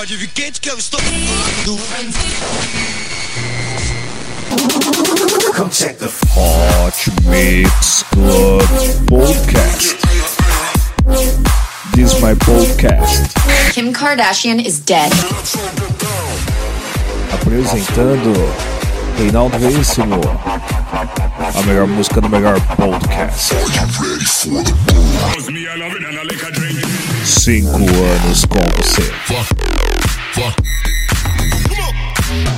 pode vir quente que eu estou. Come check the Hot Mix Club Podcast. This is my podcast. Kim Kardashian is dead. Apresentando Reinaldo Veríssimo. A melhor música do melhor podcast. Cinco anos com você.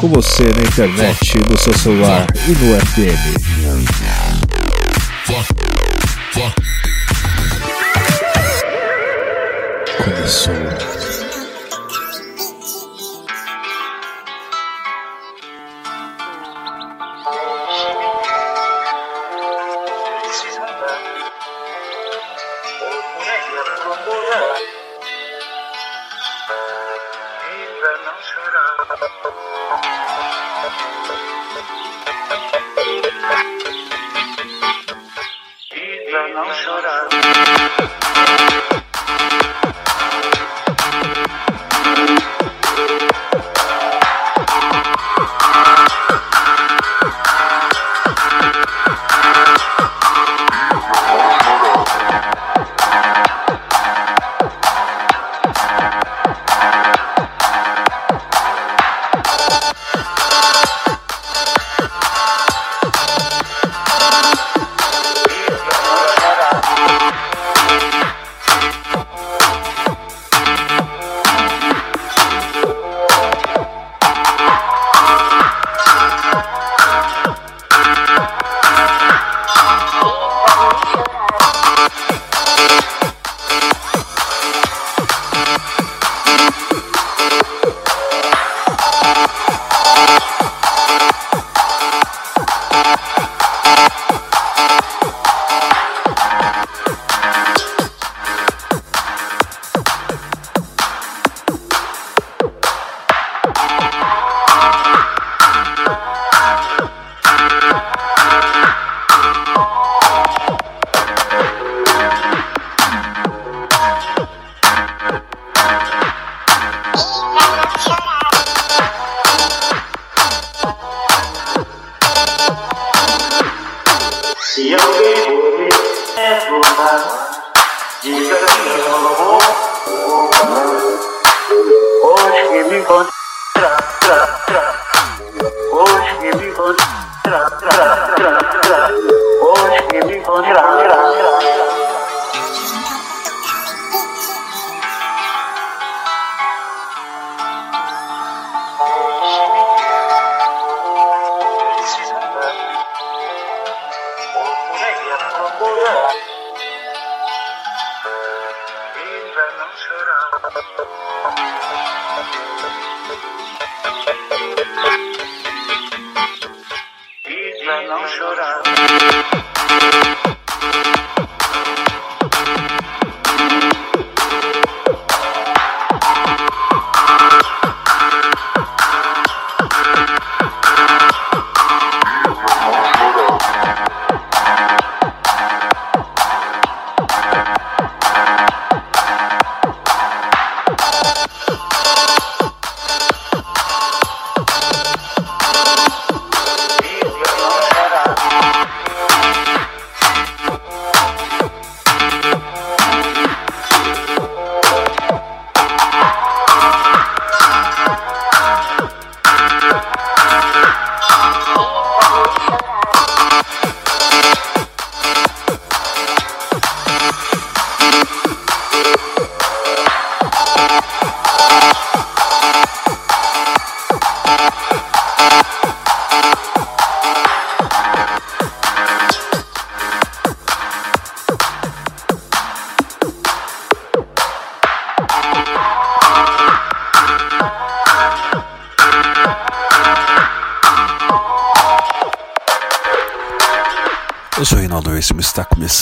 Com você na internet, no seu celular e no FM. Começou.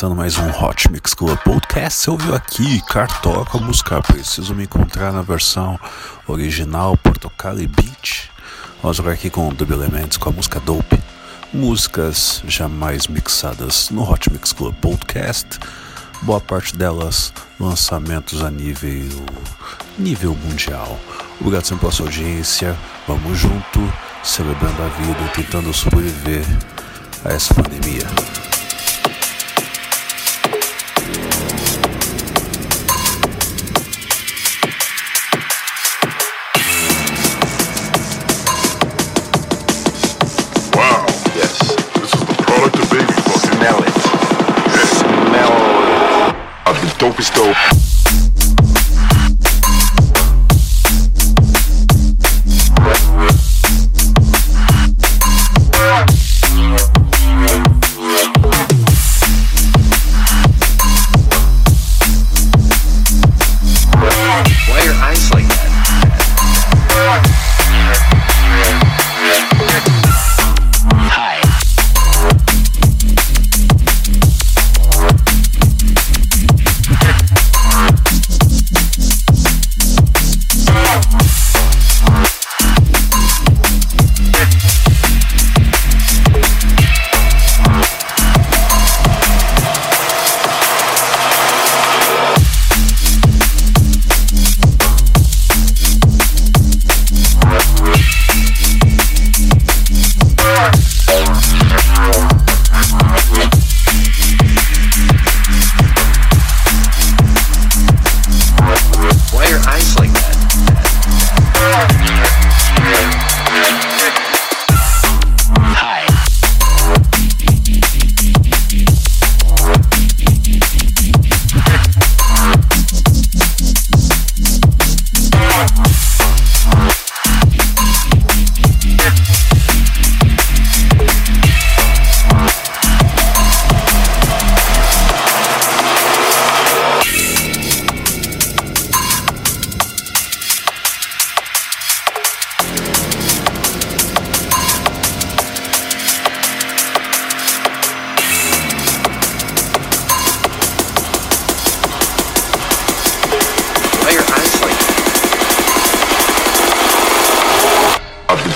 começando mais um Hot Mix Club Podcast. Você ouviu aqui Cartoca a música Preciso me encontrar na versão original Portocali Beach. Vamos jogar aqui com o Double Elements com a música Dope. Músicas jamais mixadas no Hot Mix Club Podcast. Boa parte delas lançamentos a nível nível mundial. Obrigado sempre pela sua audiência. Vamos junto, celebrando a vida, tentando sobreviver a essa pandemia. of the dopest dope.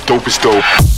dope is dope.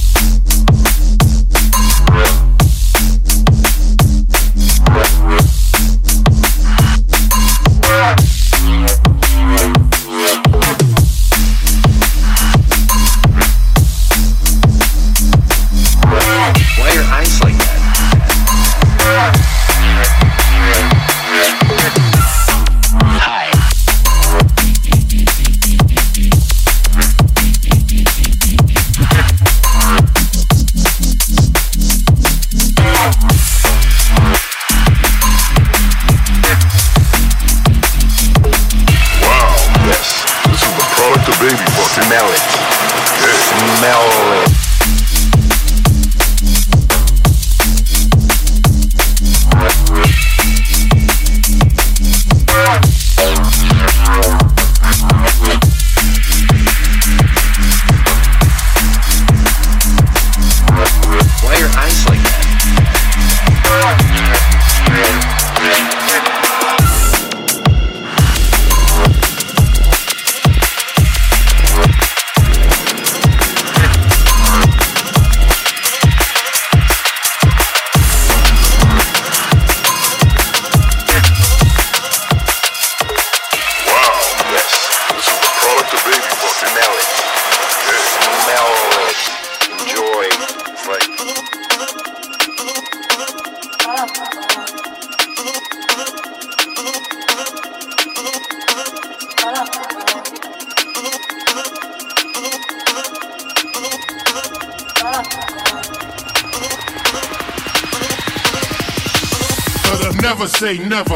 Never say never.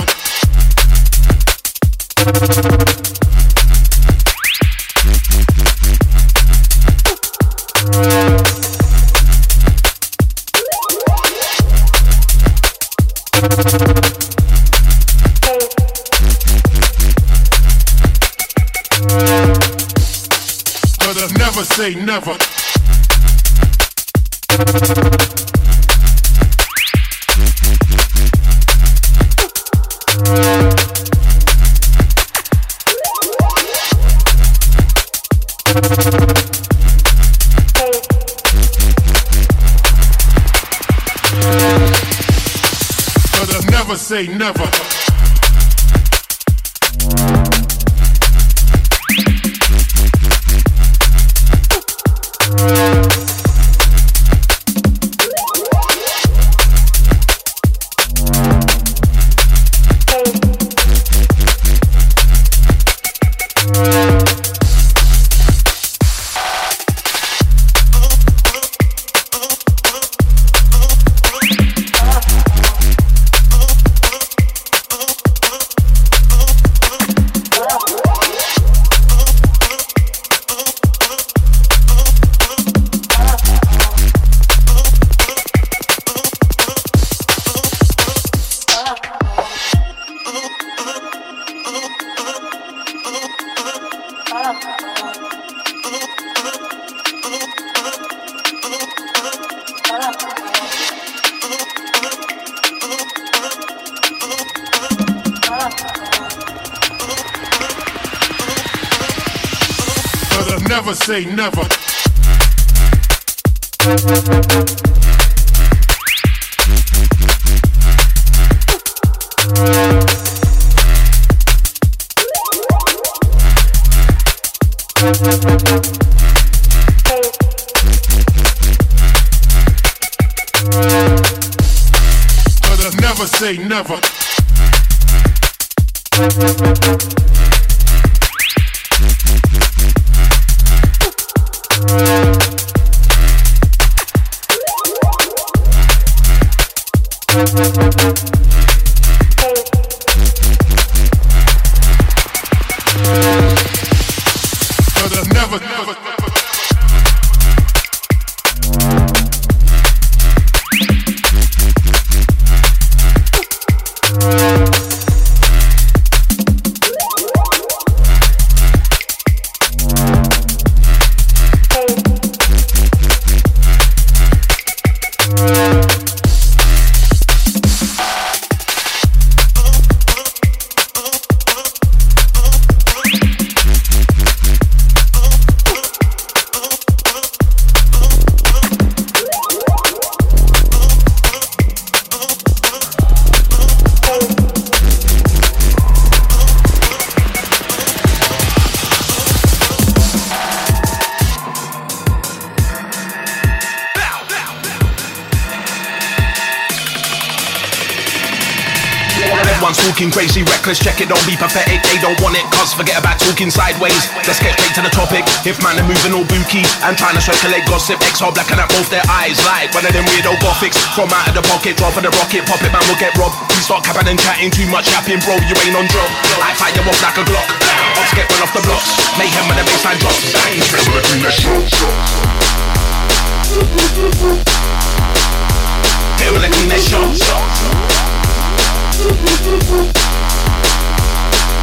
Never say never. they never never say never. But never say never. Cuz forget about talking sideways. Let's get straight to the topic. If man are moving all booky and trying to circulate gossip, X all black and at both their eyes. Like one of them weirdo gothics from out of the pocket, drop of the rocket, pop it, man will get robbed. You start capping and chatting too much, yapping, bro, you ain't on job. I fire off like a Glock. Ops get run off the blocks. Mayhem when the baseline drops. Bang. Never clean that shit. Here with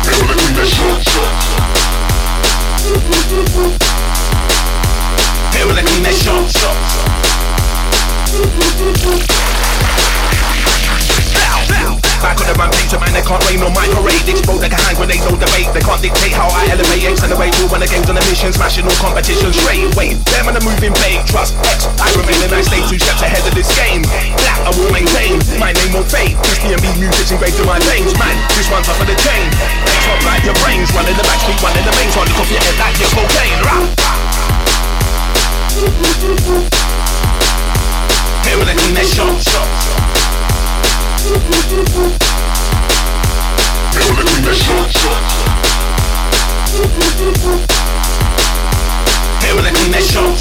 that shot. Never clean that. Here with Back on the rampage, a man, they can't rain on my parade. Explode like a hand grenade, no debate. They can't dictate how I elevate. Accelerate, move when the game's on a mission, smashing all competition straight. Wait, them on the moving bait. Trust X, I remain and I stay two steps ahead of this game. Black, I will maintain. My name won't fade. Christian B music's engraved in my veins, man. This one's top of the chain. X up like your brains, running the back street, in the main. So look off your head like your cocaine. Rah. Here with the clean that shot. Never clean that shit. Here with the clean that shot.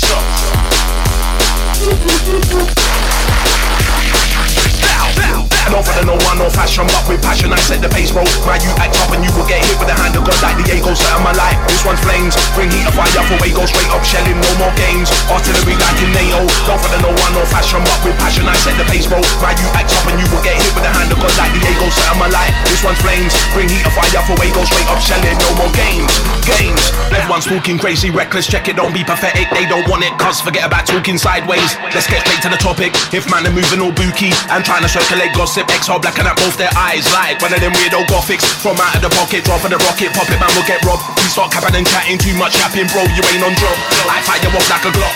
I don't follow no one, no fashion, but with passion I set the pace, bro. My you act up and you will get hit with a hand of God like Diego set my life. This one's flames, bring heat of fire for go straight up shelling, no more games. Artillery like in NATO. Don't follow no one, no fashion, but with passion I set the pace, bro. My you act up and you will get hit with a hand of God like Diego set my life. This one's flames, bring heat of fire for go straight up shelling, no more games. Games. Everyone's talking crazy, reckless, check it, don't be pathetic. They don't want it, cuz forget about talking sideways. Let's get straight to the topic. If man are moving all booky and trying to circulate gossip, X all black and at both their eyes. Like one of them weirdo gothics from out of the pocket, drop of the rocket, pop it, man will get robbed. You start capping and chatting too much, yapping, bro, you ain't on job. I fire you off like a Glock.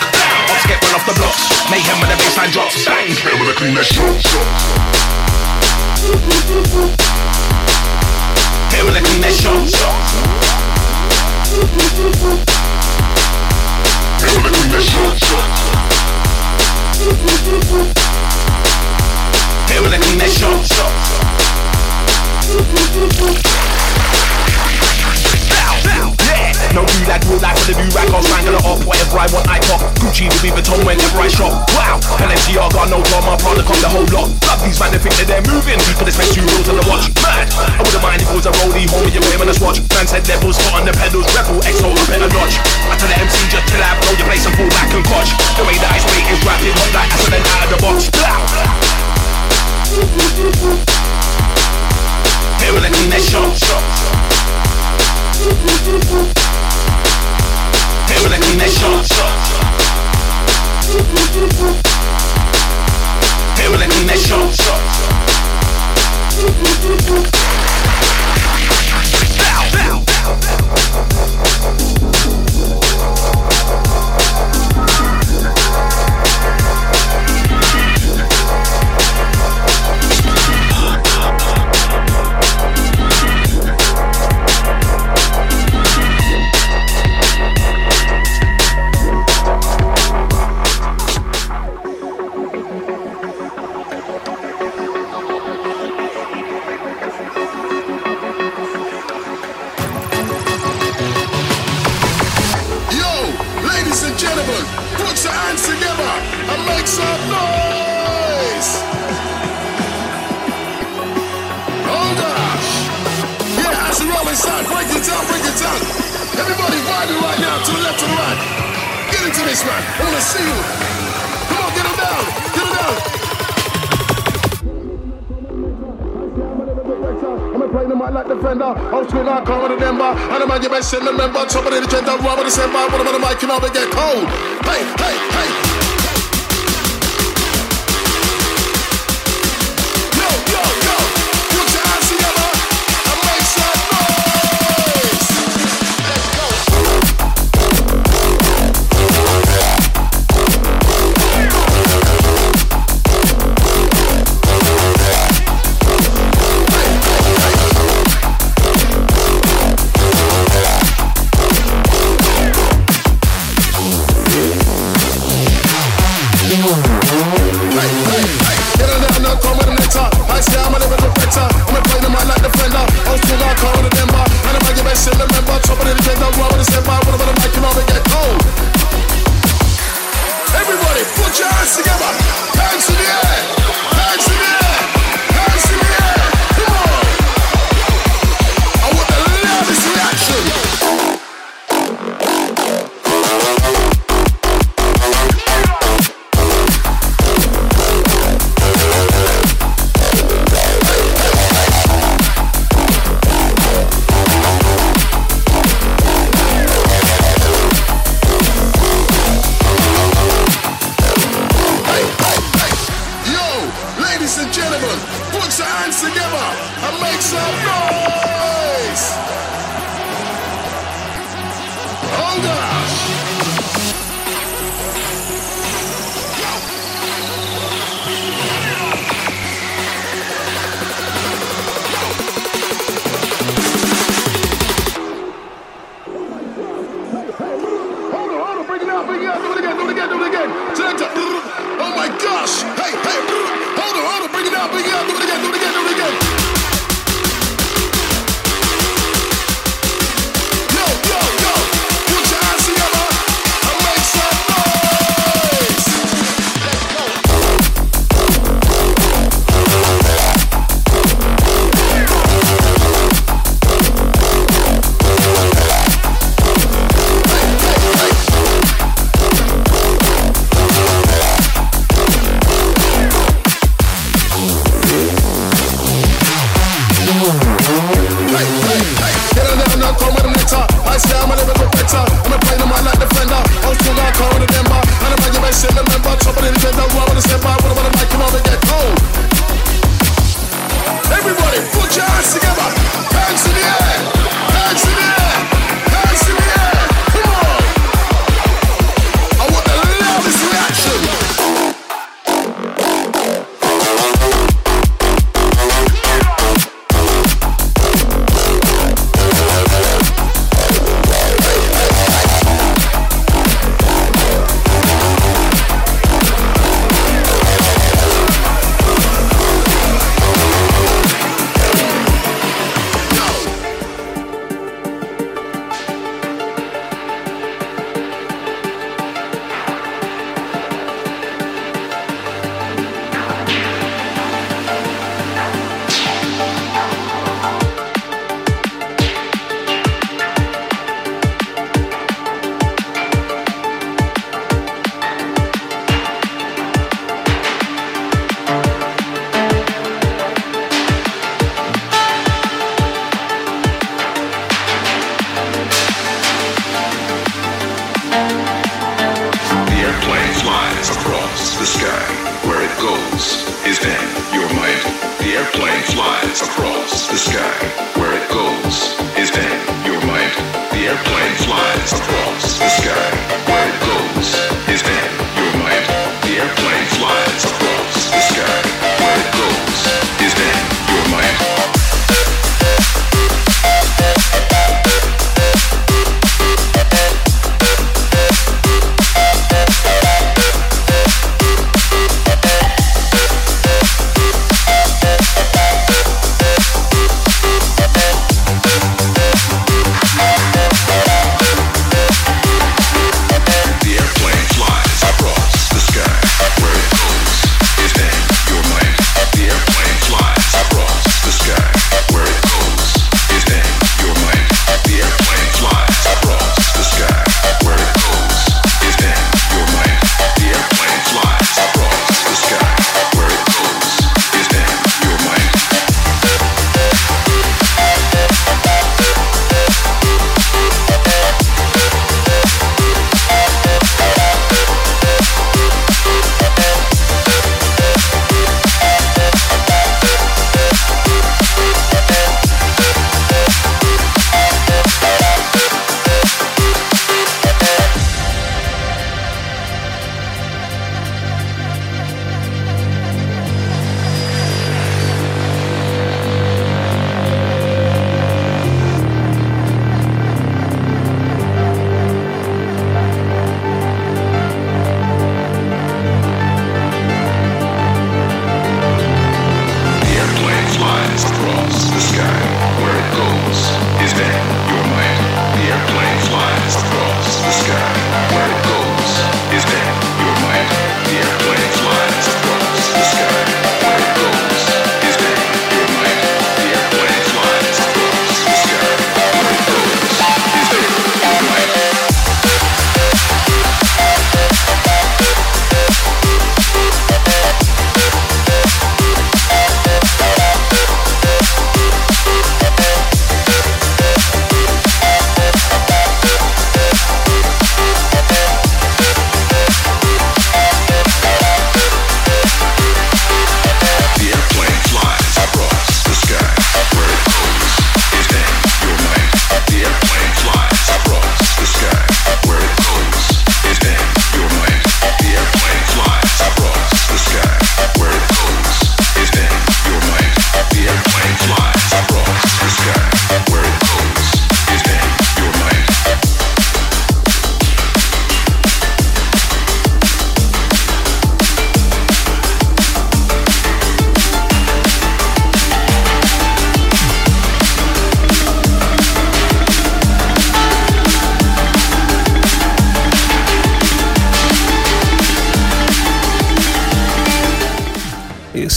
Ops get run off the blocks. Mayhem when the baseline drops. Bang. Never clean that shit. Here with the clean that shot. Never clean that shit. Here with the clean that shot. Yeah. No do like real life for the new rack, I'll strangle it up Whatever I want, I pop. Gucci, Louis Vuitton whenever I shop. Wow, Balenciaga, no drama, product on the whole lot. Love these man, they think that they're moving. But they spend two rolls on the watch. Mad, I wouldn't mind if it was a rollie Home with your famous watch Man said levels, foot on the pedals Rebel, XO, up in a notch. I tell the MC just chill out, blow your place and pull back and coach The way that I spray is rapid, hot like acid and out of the box. Blow. Shot Here with the clean that shot Bow, bow, bow. Put your hands together and make some noise. Hold on. Yeah, as you roll inside, break it down, break it down. Everybody widen right now to the left and right. Get into this man. I want to see you. Come on, get him down. Get him down. play the mic like defender. I'm sweet like I can't I And the man you best in the member. Top of the agenda, rubber December. What about the mic? can know, get cold. Hey, hey, hey. Put your hands together and make some noise. Hold on. Hold on, hold on, it it do it again, do it again, do it again. Oh my gosh, hey! obrigado, obrigado, obrigado.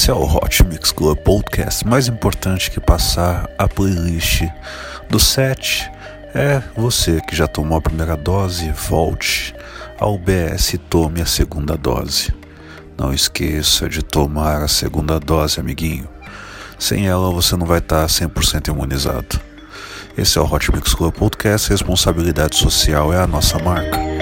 Esse é o Hot Mix Club Podcast. Mais importante que passar a playlist do set é você que já tomou a primeira dose, volte ao BS e tome a segunda dose. Não esqueça de tomar a segunda dose, amiguinho. Sem ela você não vai estar 100% imunizado. Esse é o Hot Mix Club Podcast. Responsabilidade social é a nossa marca.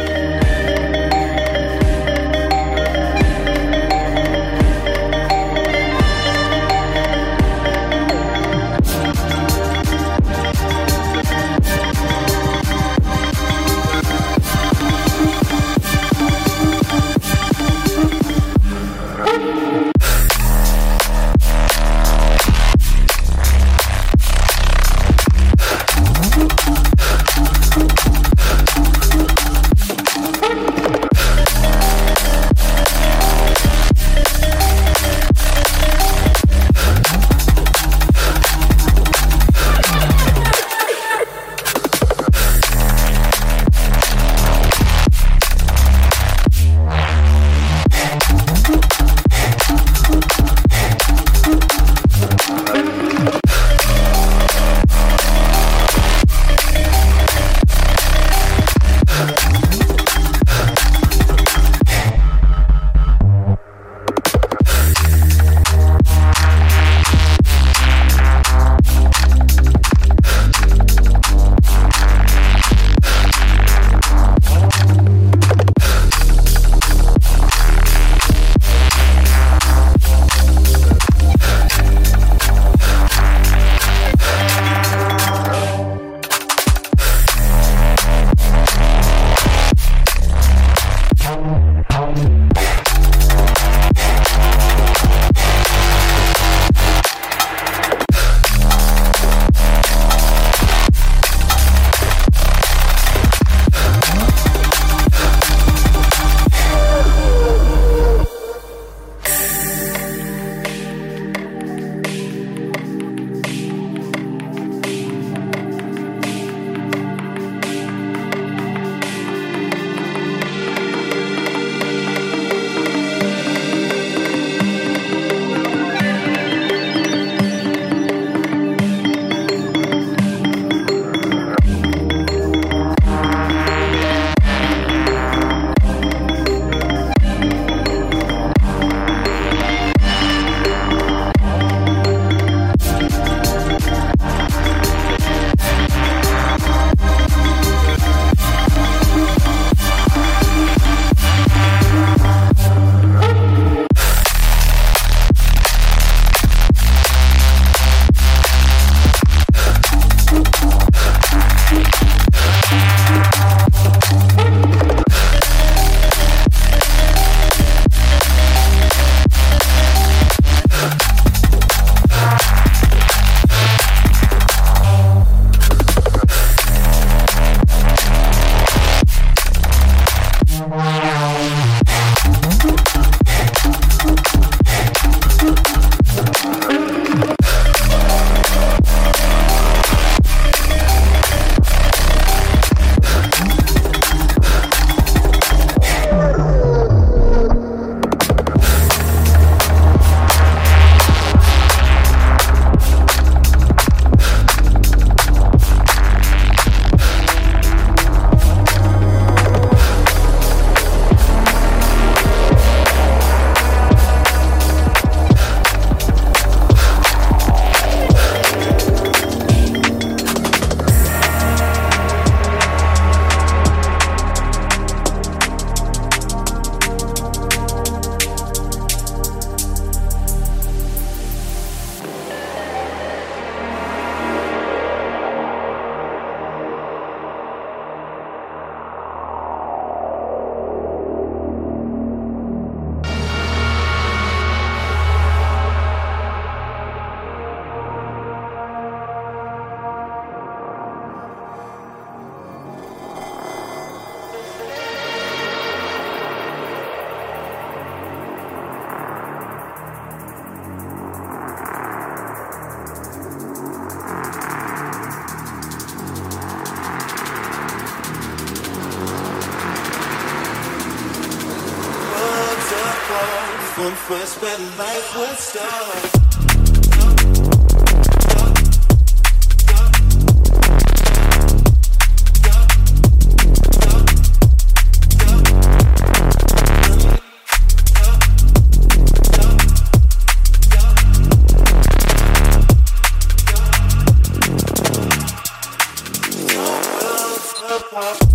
hop.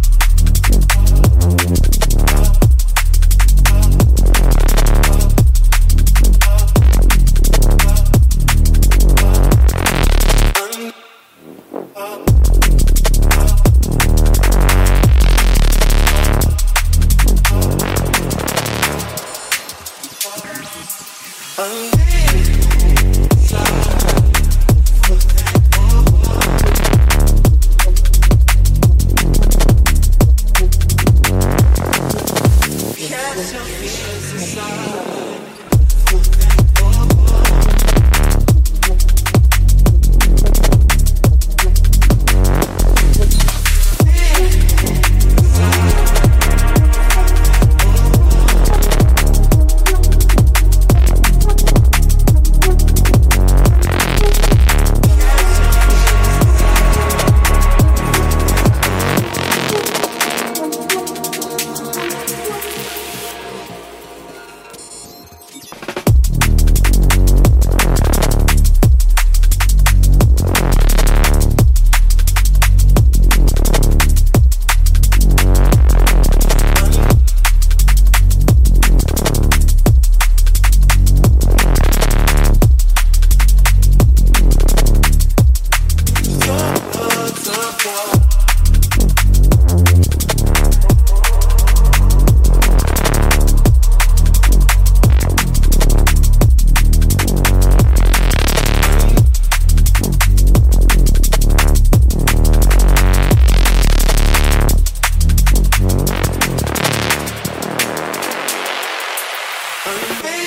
Cast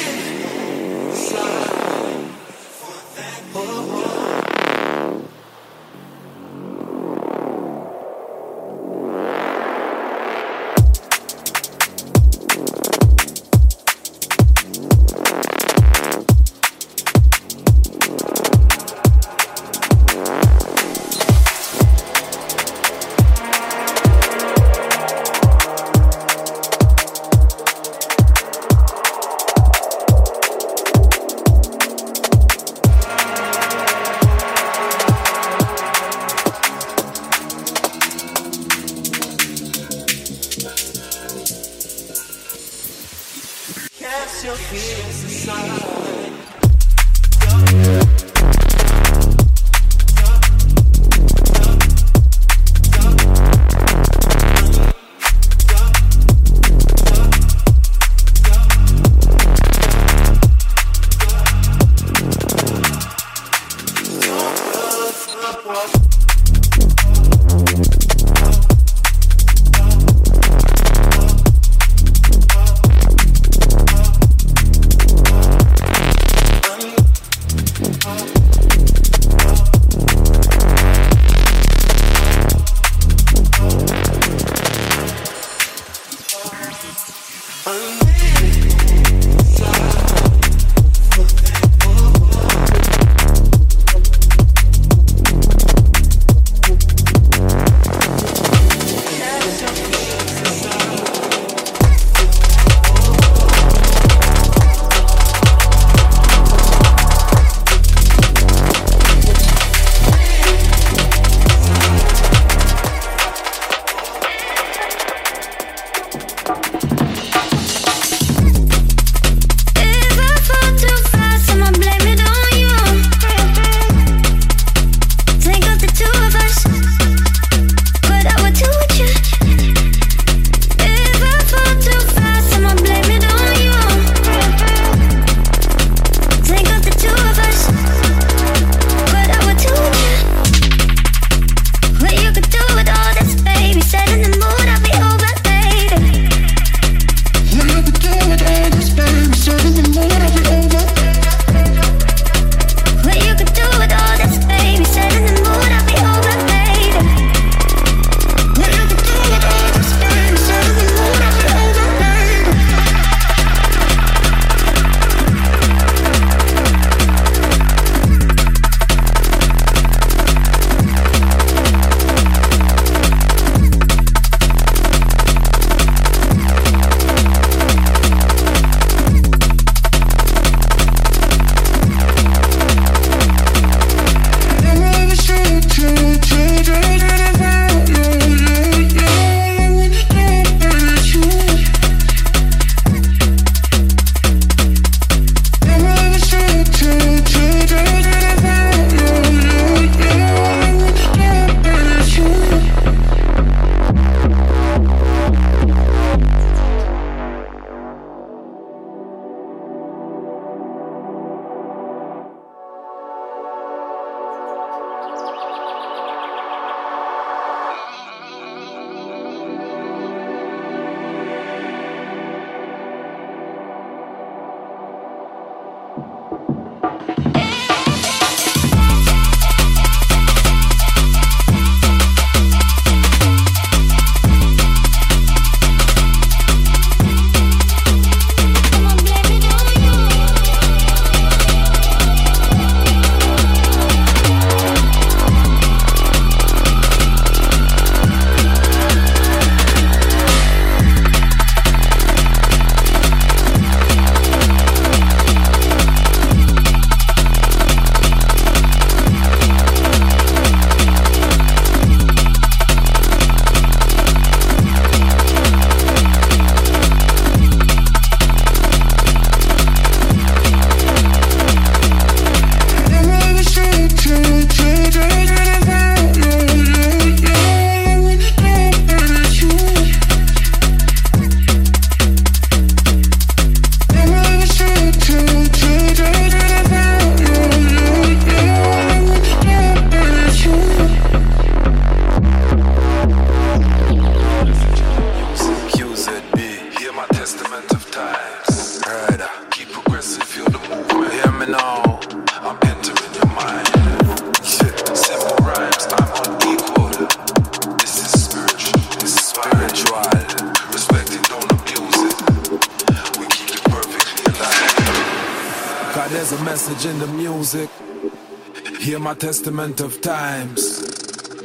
testament of times.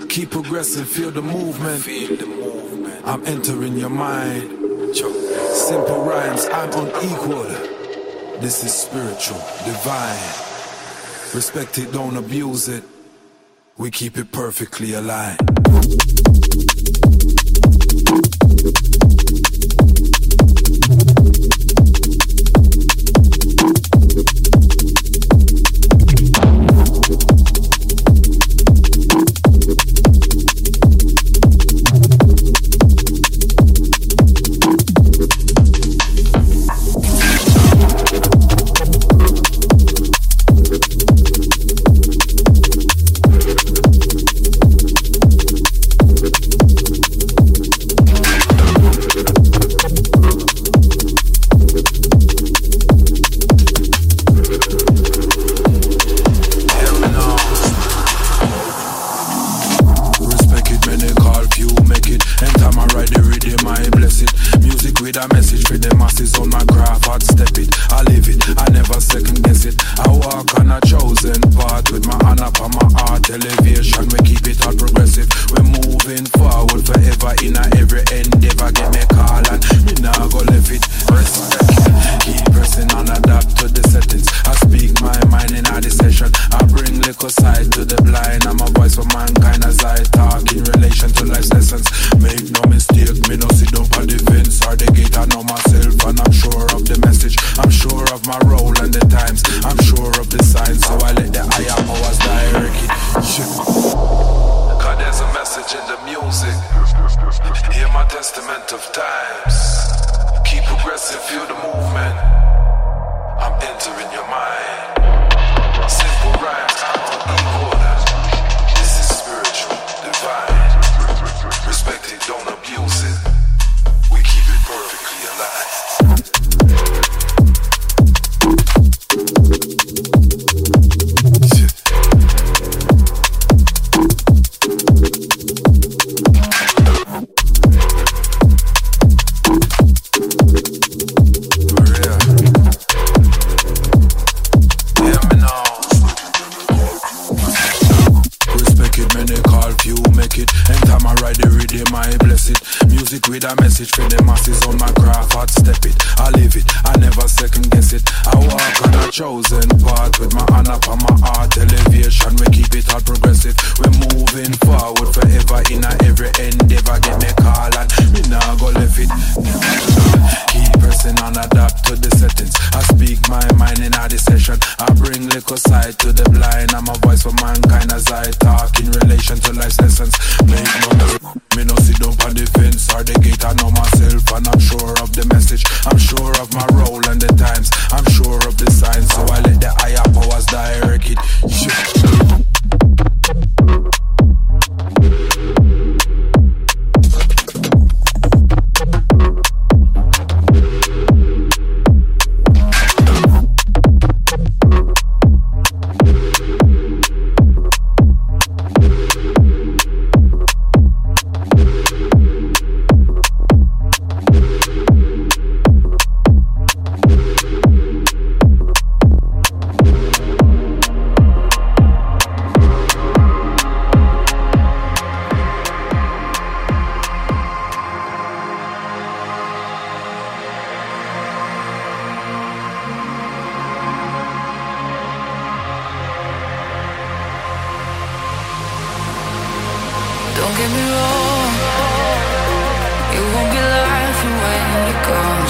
Keep progressing, feel the movement. Feel the movement. I'm entering your mind. Simple rhymes, I'm unequal. This is spiritual, divine. Respect it, don't abuse it. We keep it perfectly aligned.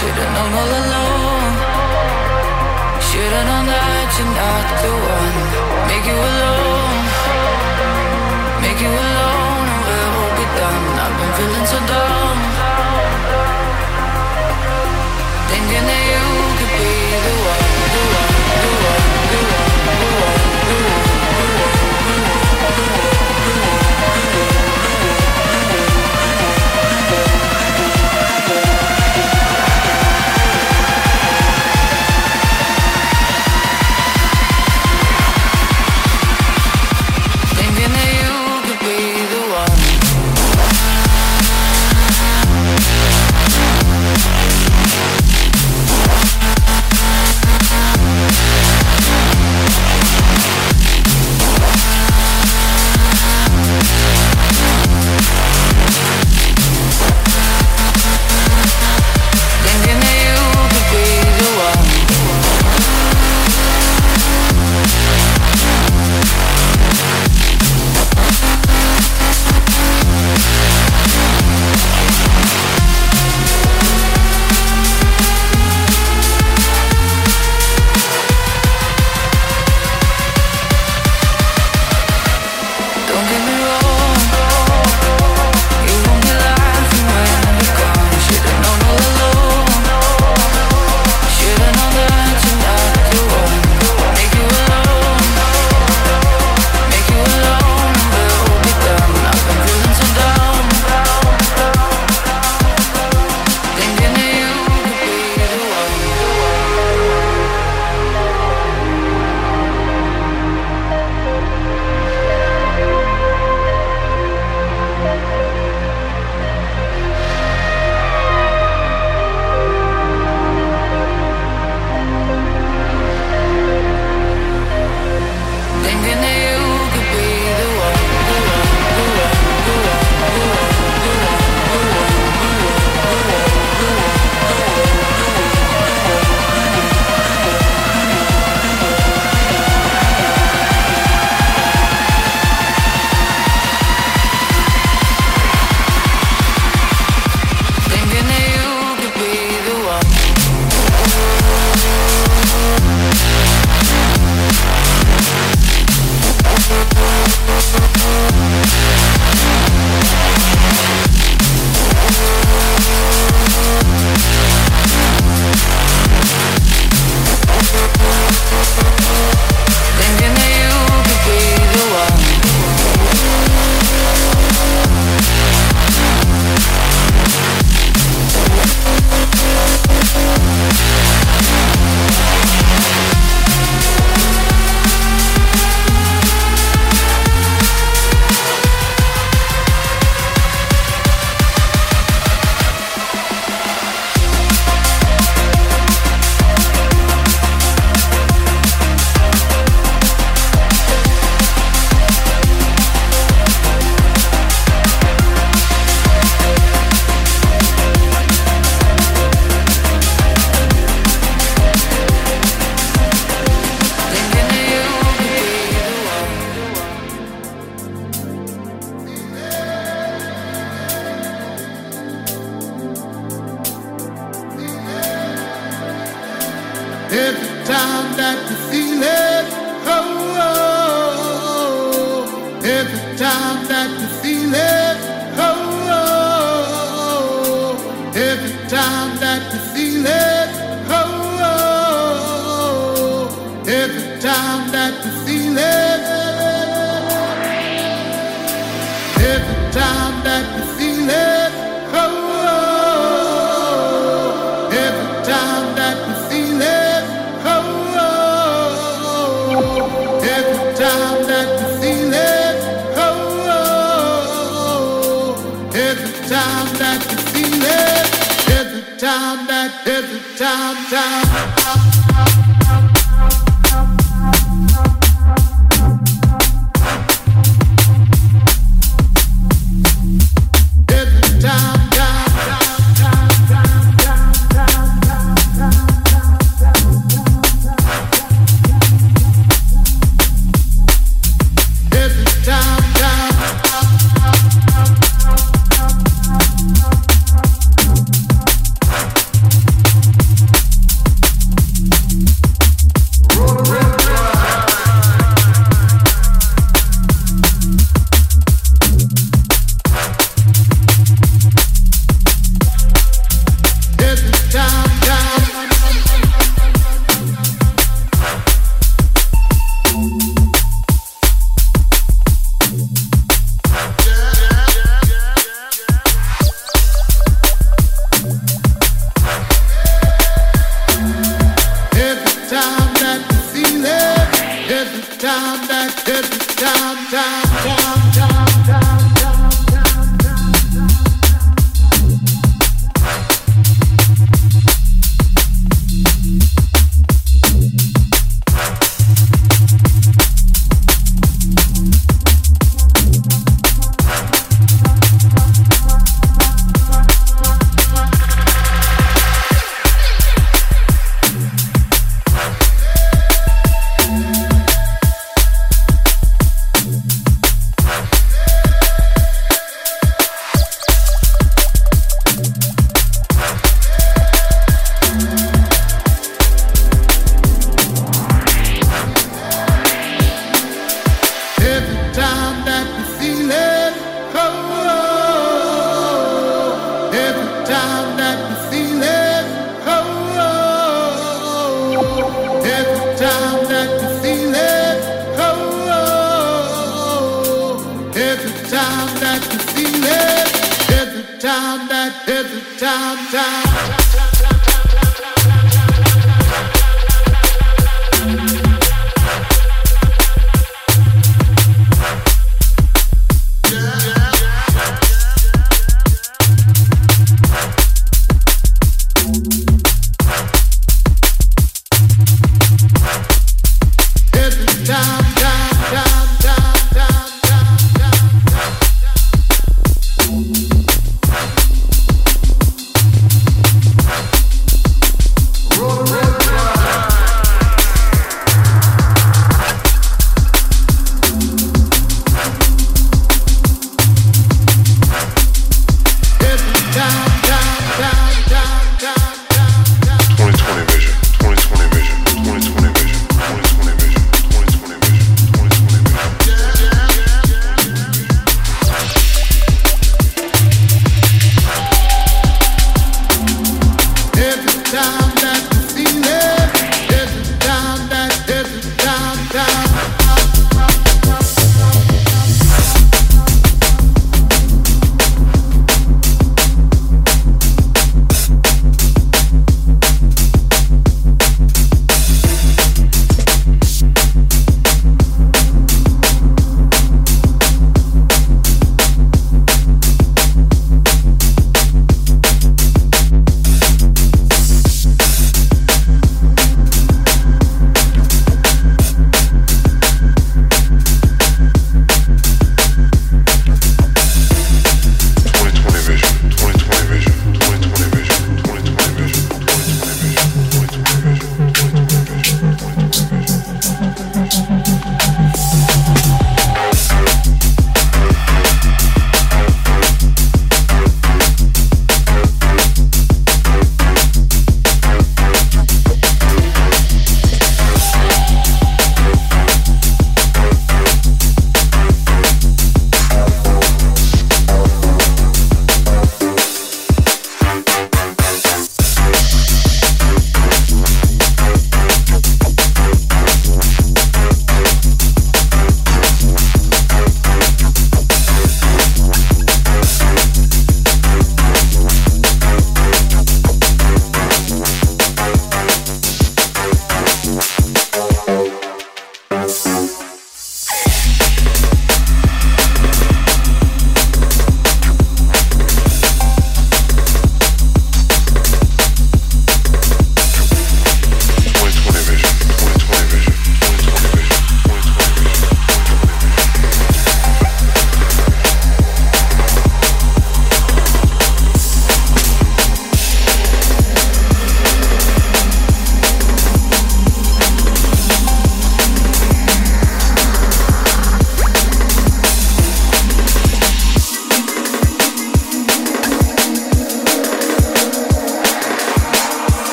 Should've known all along. Should've known that you're not the one. Make you alone. Make you alone, and we'll all be done. I've been feeling so dumb. Thinking that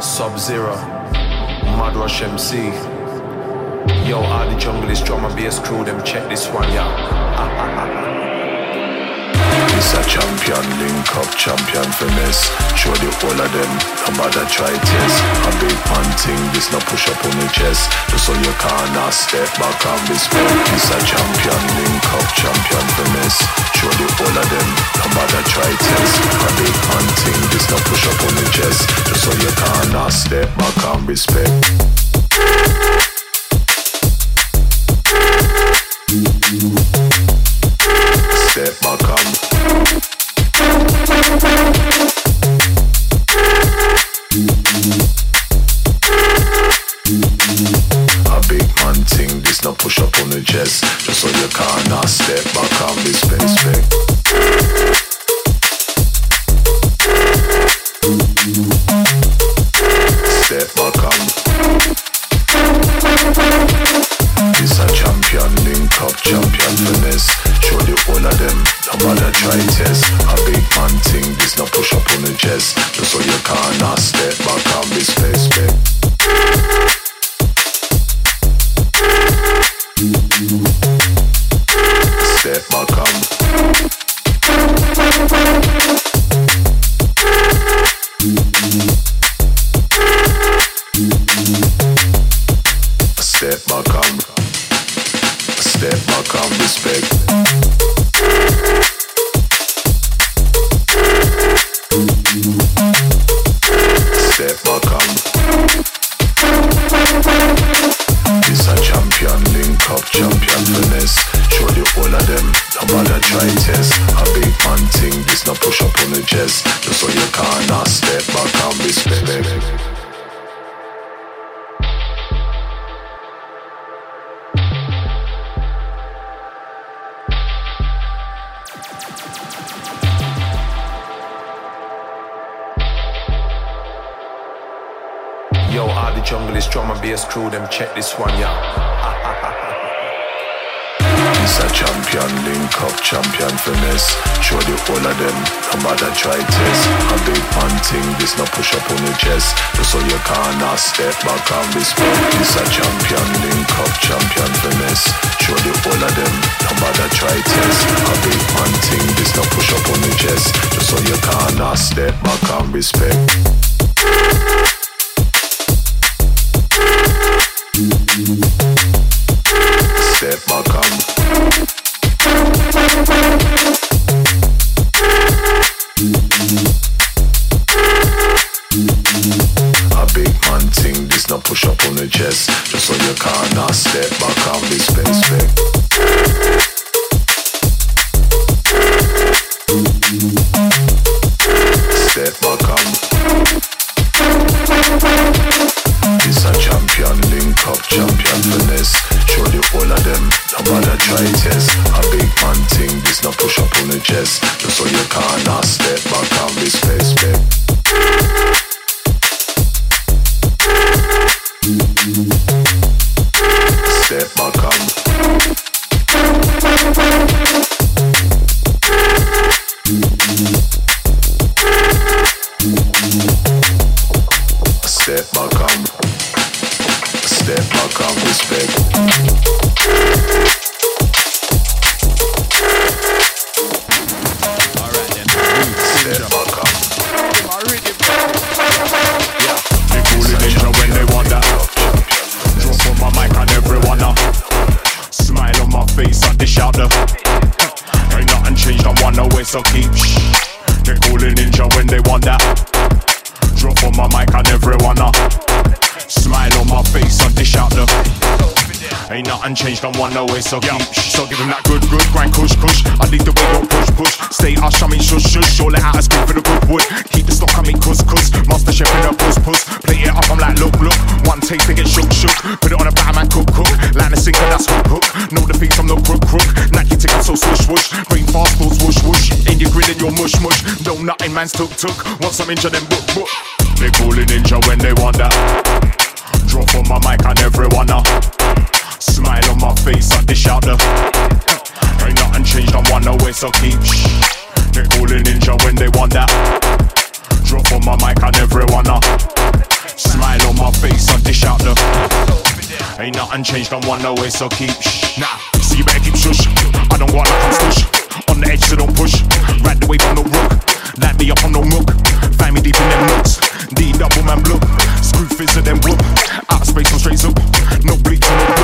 Sub Zero, MadRush MC. Yo, all the jungle is drum and bass crew, them check this one, yeah. Ah, ah, ah, It's a champion, link up champion finesse. Show the whole of them, no matter try test. A big man thing, this no push up on the chest. Just so you can't step back and respect. It's a champion, link up champion finesse. Show the whole of them, no matter try test. A big man thing, this no push up on the chest. Just so you can't step back and respect. Just so you can't step back and respect, respect. Finesse. Show the whole of them, no matter try test. A big man thing, this no push up on the chest. Just so you can't step back and respect. Yo, all the jungle is drum and bass crew, them check this one, yeah. It's a champion, link up champion finesse. Show the whole of them, no matter try test. A big man thing, this no push up on the chest. Just so you can't step back and respect. It's a champion, link up champion finesse. Show the whole of them, no matter try test. A big man thing, this no push up on the chest. Just so you can't step back and respect. This you champion, link up champion finesse. Them, no matter try test. A big man thing, this no push up on the chest. Just so you can't step back and respect, respect. Step back and changed, I'm one away, so keep shh. So give him that good, good, grind, kush, kush. I lead the way, don't push, push. Stay hush, I mean shush, shush. Show let out a spin for the good wood. Keep the stock, mean cuss, cuss. Master chef in a puss, puss. Play it up, I'm like, look, look. One take, they get shook, shook. Put it on a Batman, cook, cook. Line a sinker, that's hook, hook. Know the I'm no crook, crook. Nike tick, I'm so swoosh, swoosh. Brain fast, balls, whoosh, whoosh. In your grill and your mush, mush. Don't nothing, man's took, took. Want some inch of them, book, book. They call ninja when they want that. Drop on my mic and everyone now. Smile on my face, I dish out the. Ain't nothing changed, I'm one away, so keep shh. They call it ninja when they want that. Drop on my mic, I everyone wanna. Smile on my face, I dish out the. Ain't nothing changed, don't want no way, so keep shh. Nah, so you better keep shush. I don't want like I'm stush. On the edge, so don't push. Right the way from the rook. Light me up on no milk. Find me deep in them nooks. D double man blue. Screw fizz of them whoop. Out of space, no straight up. No bleach, no.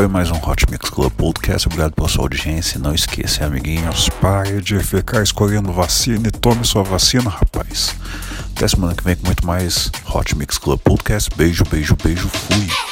foi mais um Hot Mix Club Podcast. Obrigado pela sua audiência. Não esqueça, amiguinhos, pare de ficar escolhendo vacina e tome sua vacina, rapaz. Até semana que vem com muito mais Hot Mix Club Podcast. Beijo, beijo, beijo. Fui.